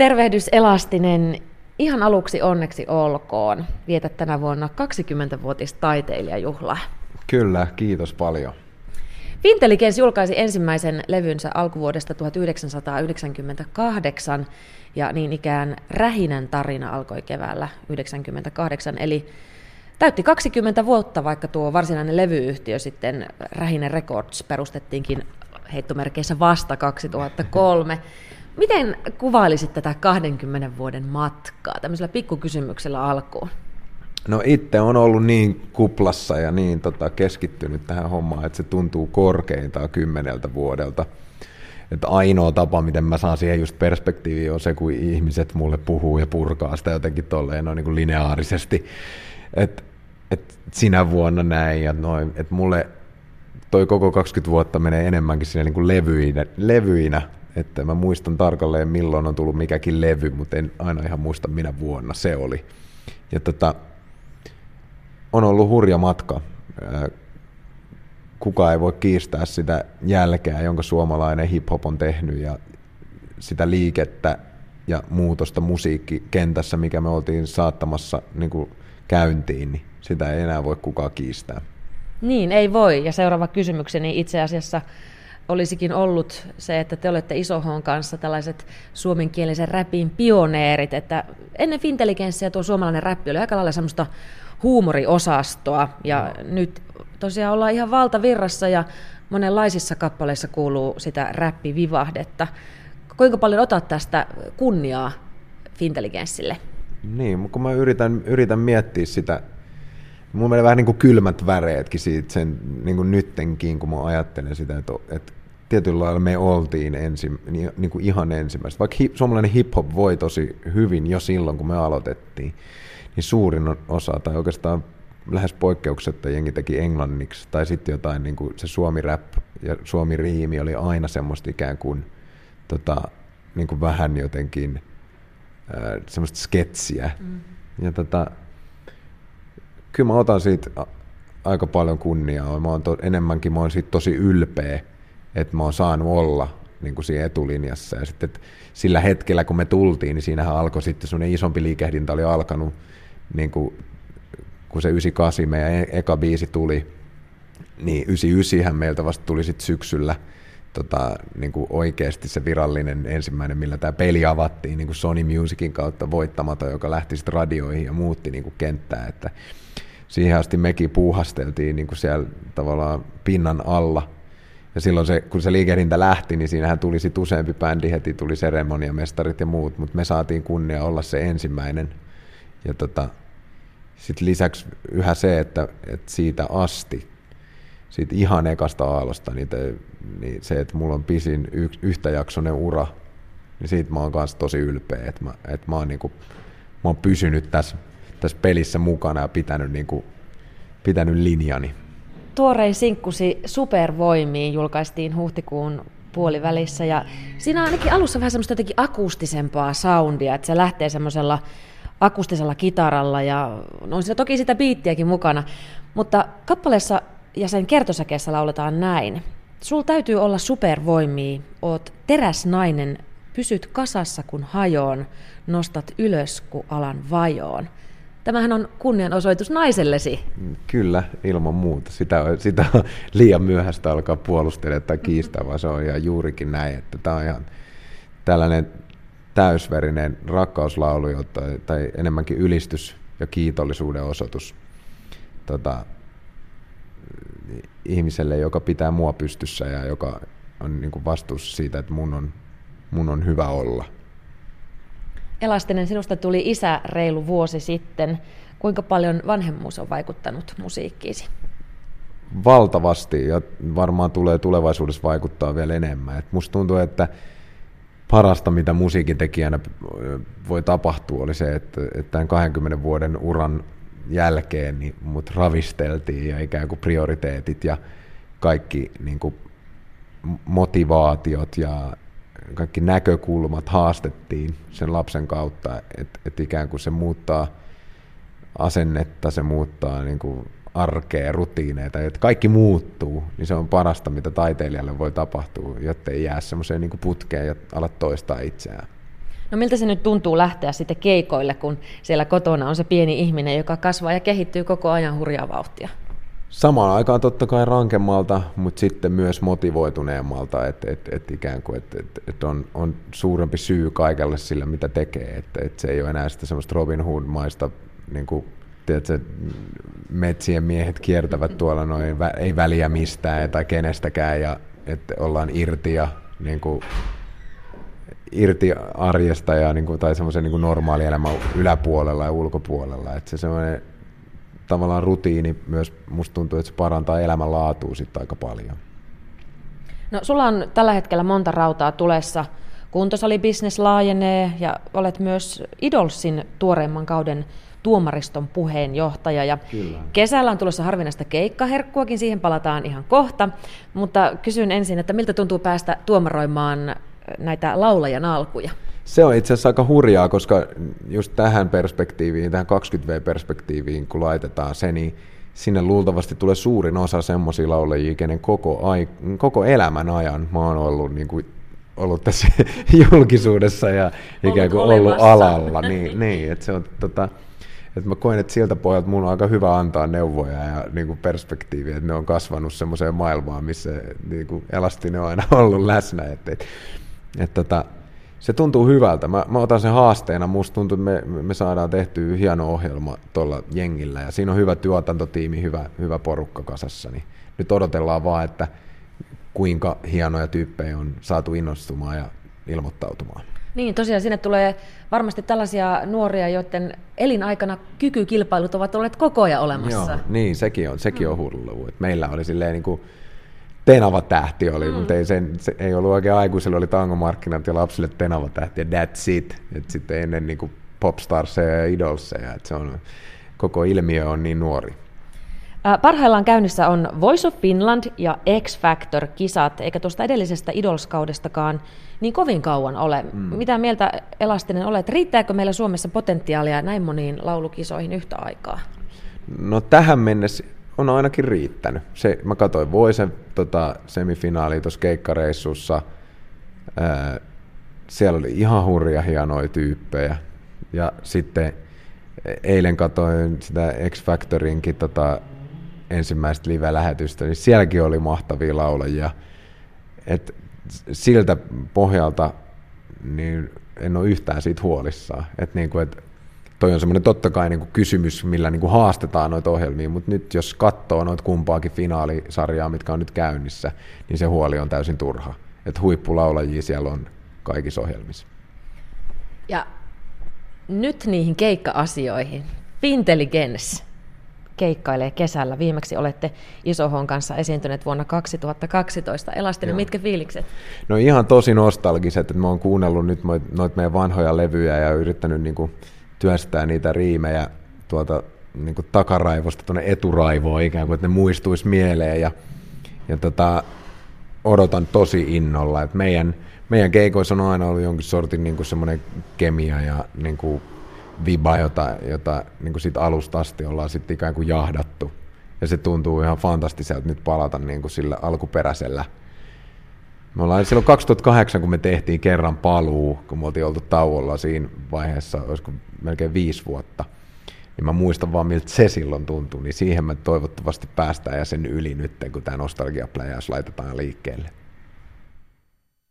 Tervehdys Elastinen. Ihan aluksi onneksi olkoon. Vietät tänä vuonna 20-vuotis taiteilijajuhlaa. Kyllä, kiitos paljon. Fintelligence julkaisi ensimmäisen levynsä alkuvuodesta 1998 ja niin ikään Rähinän tarina alkoi keväällä 1998, eli täytti 20 vuotta, vaikka tuo varsinainen levyyhtiö sitten Rähinen Records perustettiinkin heittomerkeissä vasta 2003. Miten kuvailisit tätä 20 vuoden matkaa tämmöisellä pikkukysymyksellä alkuun? No itse on ollut niin kuplassa ja niin tota, keskittynyt tähän hommaan, että se tuntuu korkeintaan kymmeneltä vuodelta. Että ainoa tapa, miten mä saan siihen just perspektiiviä, on se, kun ihmiset mulle puhuu ja purkaa sitä jotenkin tolleen no, niin kuin lineaarisesti. Että et sinä vuonna näin ja noin. Että mulle toi koko 20 vuotta menee enemmänkin siinä niin kuin levyinä, levyinä että mä muistan tarkalleen milloin on tullut mikäkin levy, mutta en aina ihan muista minä vuonna se oli. Ja tota, on ollut hurja matka. Kuka ei voi kiistää sitä jälkeä, jonka suomalainen hip-hop on tehnyt ja sitä liikettä ja muutosta musiikkikentässä, mikä me oltiin saattamassa niin kuin käyntiin, niin sitä ei enää voi kukaan kiistää. Niin, ei voi. Ja seuraava kysymykseni itse asiassa olisikin ollut se, että te olette Isohon kanssa tällaiset suomenkielisen räpin pioneerit, että ennen Fintelligenssiä tuo suomalainen räppi oli aika lailla semmoista huumoriosastoa, ja no. nyt tosiaan ollaan ihan valtavirrassa, ja monenlaisissa kappaleissa kuuluu sitä räppivivahdetta. Kuinka paljon otat tästä kunniaa Fintelligenssille? Niin, kun mä yritän, yritän miettiä sitä Mun menee vähän niin kuin kylmät väreetkin siitä sen niin kuin nyttenkin, kun mä ajattelen sitä, että, että tietyllä lailla me oltiin ensi, niin, kuin ihan ensimmäistä. Vaikka hip, suomalainen hip-hop voi tosi hyvin jo silloin, kun me aloitettiin, niin suurin osa, tai oikeastaan lähes poikkeuksetta jengi teki englanniksi, tai sitten jotain, niin kuin se suomi-rap ja suomi-riimi oli aina semmoista ikään kuin, tota, niin kuin vähän jotenkin äh, semmoista sketsiä. Mm. Ja tota, kyllä mä otan siitä aika paljon kunniaa. Mä oon to, enemmänkin mä oon siitä tosi ylpeä, että mä oon saanut olla niin kuin siinä etulinjassa. Ja sitten sillä hetkellä, kun me tultiin, niin siinähän alkoi sitten semmoinen isompi liikehdintä oli alkanut, niin kuin, kun se 98 meidän e-, eka biisi tuli, niin 99 meiltä vasta tuli sitten syksyllä tota, niin kuin oikeasti se virallinen ensimmäinen, millä tämä peli avattiin niin kuin Sony Musicin kautta voittamaton, joka lähti sitten radioihin ja muutti niin kuin kenttää, että siihen asti mekin puuhasteltiin niin kuin siellä tavallaan pinnan alla. Ja silloin se, kun se liikehdintä lähti, niin siinähän tuli sitten useampi bändi, heti tuli seremoniamestarit ja muut, mutta me saatiin kunnia olla se ensimmäinen. Ja tota, sitten lisäksi yhä se, että, että siitä asti, siitä ihan ekasta aallosta, niin, te, niin se, että mulla on pisin y, yhtäjaksoinen ura, niin siitä mä oon kanssa tosi ylpeä, että mä, että mä oon, niin kuin, mä oon pysynyt tässä tässä pelissä mukana ja pitänyt, niin kuin, pitänyt linjani. Tuorein sinkkusi Supervoimiin julkaistiin huhtikuun puolivälissä ja siinä on ainakin alussa vähän semmoista jotenkin akustisempaa soundia, että se lähtee semmoisella akustisella kitaralla ja no on siinä toki sitä biittiäkin mukana, mutta kappaleessa ja sen kertosäkeessä lauletaan näin. Sul täytyy olla supervoimia, oot teräsnainen, pysyt kasassa kun hajoon, nostat ylös kun alan vajoon. Tämähän on kunnianosoitus naisellesi. Kyllä, ilman muuta. Sitä, sitä on liian myöhäistä alkaa puolustella tai kiistää, vaan se on ihan juurikin näin, että tämä on ihan tällainen täysverinen rakkauslaulu tai, tai enemmänkin ylistys ja kiitollisuuden osoitus tota, ihmiselle, joka pitää mua pystyssä ja joka on niin kuin vastuussa siitä, että mun on, mun on hyvä olla. Elastinen, sinusta tuli isä reilu vuosi sitten. Kuinka paljon vanhemmuus on vaikuttanut musiikkiisi? Valtavasti ja varmaan tulee tulevaisuudessa vaikuttaa vielä enemmän. Et musta tuntuu, että parasta, mitä musiikin tekijänä voi tapahtua, oli se, että, että tämän 20 vuoden uran jälkeen niin mut ravisteltiin ja ikään kuin prioriteetit ja kaikki niin kuin motivaatiot ja kaikki näkökulmat haastettiin sen lapsen kautta, että et ikään kuin se muuttaa asennetta, se muuttaa niin kuin arkea, rutiineita, että kaikki muuttuu, niin se on parasta, mitä taiteilijalle voi tapahtua, jotta ei jää semmoiseen niin putkeen ja ala toistaa itseään. No miltä se nyt tuntuu lähteä sitten keikoille, kun siellä kotona on se pieni ihminen, joka kasvaa ja kehittyy koko ajan hurjaa vauhtia? Samaan aikaan totta kai rankemmalta, mutta sitten myös motivoituneemmalta, että et, et ikään kuin et, et, et on, on suurempi syy kaikelle sillä, mitä tekee. Että et se ei ole enää sitä semmoista Robin Hood-maista, niin kuin, tiedätkö, metsien miehet kiertävät tuolla noin, ei väliä mistään tai kenestäkään, ja että ollaan irti ja niin kuin, irti arjesta ja niin kuin, tai semmoisen niin normaalielämän yläpuolella ja ulkopuolella. Että se semmoinen tavallaan rutiini myös musta tuntuu, että se parantaa elämänlaatua sitten aika paljon. No sulla on tällä hetkellä monta rautaa tulessa. Kuntosalibisnes laajenee ja olet myös Idolsin tuoreimman kauden tuomariston puheenjohtaja. Ja Kyllä. Kesällä on tulossa harvinaista keikkaherkkuakin, siihen palataan ihan kohta. Mutta kysyn ensin, että miltä tuntuu päästä tuomaroimaan näitä laulajan alkuja? Se on itse asiassa aika hurjaa, koska just tähän perspektiiviin, tähän 20V-perspektiiviin, kun laitetaan se, niin sinne luultavasti tulee suurin osa semmoisia laulajia, kenen koko, ai, koko elämän ajan mä oon ollut, niin kuin, ollut tässä julkisuudessa ja ikään kuin ollut alalla. Niin, niin että se on, tota, että mä koen, että siltä pohjalta mun on aika hyvä antaa neuvoja ja niin kuin perspektiiviä, että ne on kasvanut semmoiseen maailmaan, missä niin kuin elastinen on aina ollut läsnä. Että, että, että, tota, se tuntuu hyvältä. Mä, mä otan sen haasteena. Musta tuntuu, että me, me saadaan tehtyä hieno ohjelma tuolla jengillä. Ja siinä on hyvä tuotantotiimi, hyvä, hyvä porukka kasassa. Niin nyt odotellaan vaan, että kuinka hienoja tyyppejä on saatu innostumaan ja ilmoittautumaan. Niin, tosiaan sinne tulee varmasti tällaisia nuoria, joiden elinaikana kykykilpailut ovat olleet koko ajan olemassa. Joo, niin, sekin on, sekin on hullu. Meillä oli silleen niin kuin Tenava tähti oli, mm. mutta ei, sen, se, ei ollut oikein aikuisille, oli tangomarkkinat ja lapsille Tenava tähti ja that's it. Et sitten ennen niin kuin popstarseja ja idolseja, että se on, koko ilmiö on niin nuori. Parhaillaan käynnissä on Voice of Finland ja X Factor-kisat, eikä tuosta edellisestä idolskaudestakaan niin kovin kauan ole. Mm. Mitä mieltä Elastinen olet? Riittääkö meillä Suomessa potentiaalia näin moniin laulukisoihin yhtä aikaa? No tähän mennessä on ainakin riittänyt. Se, mä katsoin Voisen tota, semifinaali tuossa keikkareissussa. Ää, siellä oli ihan hurja hienoja tyyppejä. Ja sitten eilen katsoin sitä X Factorinkin tota, ensimmäistä live-lähetystä, niin sielläkin oli mahtavia laulajia. Et siltä pohjalta niin en ole yhtään siitä huolissaan. Et niin kuin, et toi on semmoinen totta kai niin kuin kysymys, millä niin kuin haastetaan noita ohjelmia, mutta nyt jos katsoo noita kumpaakin finaalisarjaa, mitkä on nyt käynnissä, niin se huoli on täysin turha. Että huippulaulajia siellä on kaikissa ohjelmissa. Ja nyt niihin keikka-asioihin. Fintelligence keikkailee kesällä. Viimeksi olette Isohon kanssa esiintyneet vuonna 2012. Elastinen, mitkä fiilikset? No ihan tosi nostalgiset, että mä oon kuunnellut nyt noita meidän vanhoja levyjä ja yrittänyt niin kuin työstää niitä riimejä tuolta niin kuin takaraivosta tuonne eturaivoon ikään kuin, että ne muistuisi mieleen ja, ja tota, odotan tosi innolla, että meidän, meidän keikoissa on aina ollut jonkin sortin niin semmoinen kemia ja niin kuin viba, jota, jota niin kuin siitä alusta asti ollaan sitten ikään kuin jahdattu. Ja se tuntuu ihan fantastiselta nyt palata niin kuin sillä alkuperäisellä me ollaan silloin 2008, kun me tehtiin kerran paluu, kun me oltiin oltu tauolla siinä vaiheessa, olisiko melkein viisi vuotta, niin mä muistan vaan, miltä se silloin tuntui, niin siihen me toivottavasti päästään ja sen yli nyt, kun tämä nostalgiapläjäys laitetaan liikkeelle.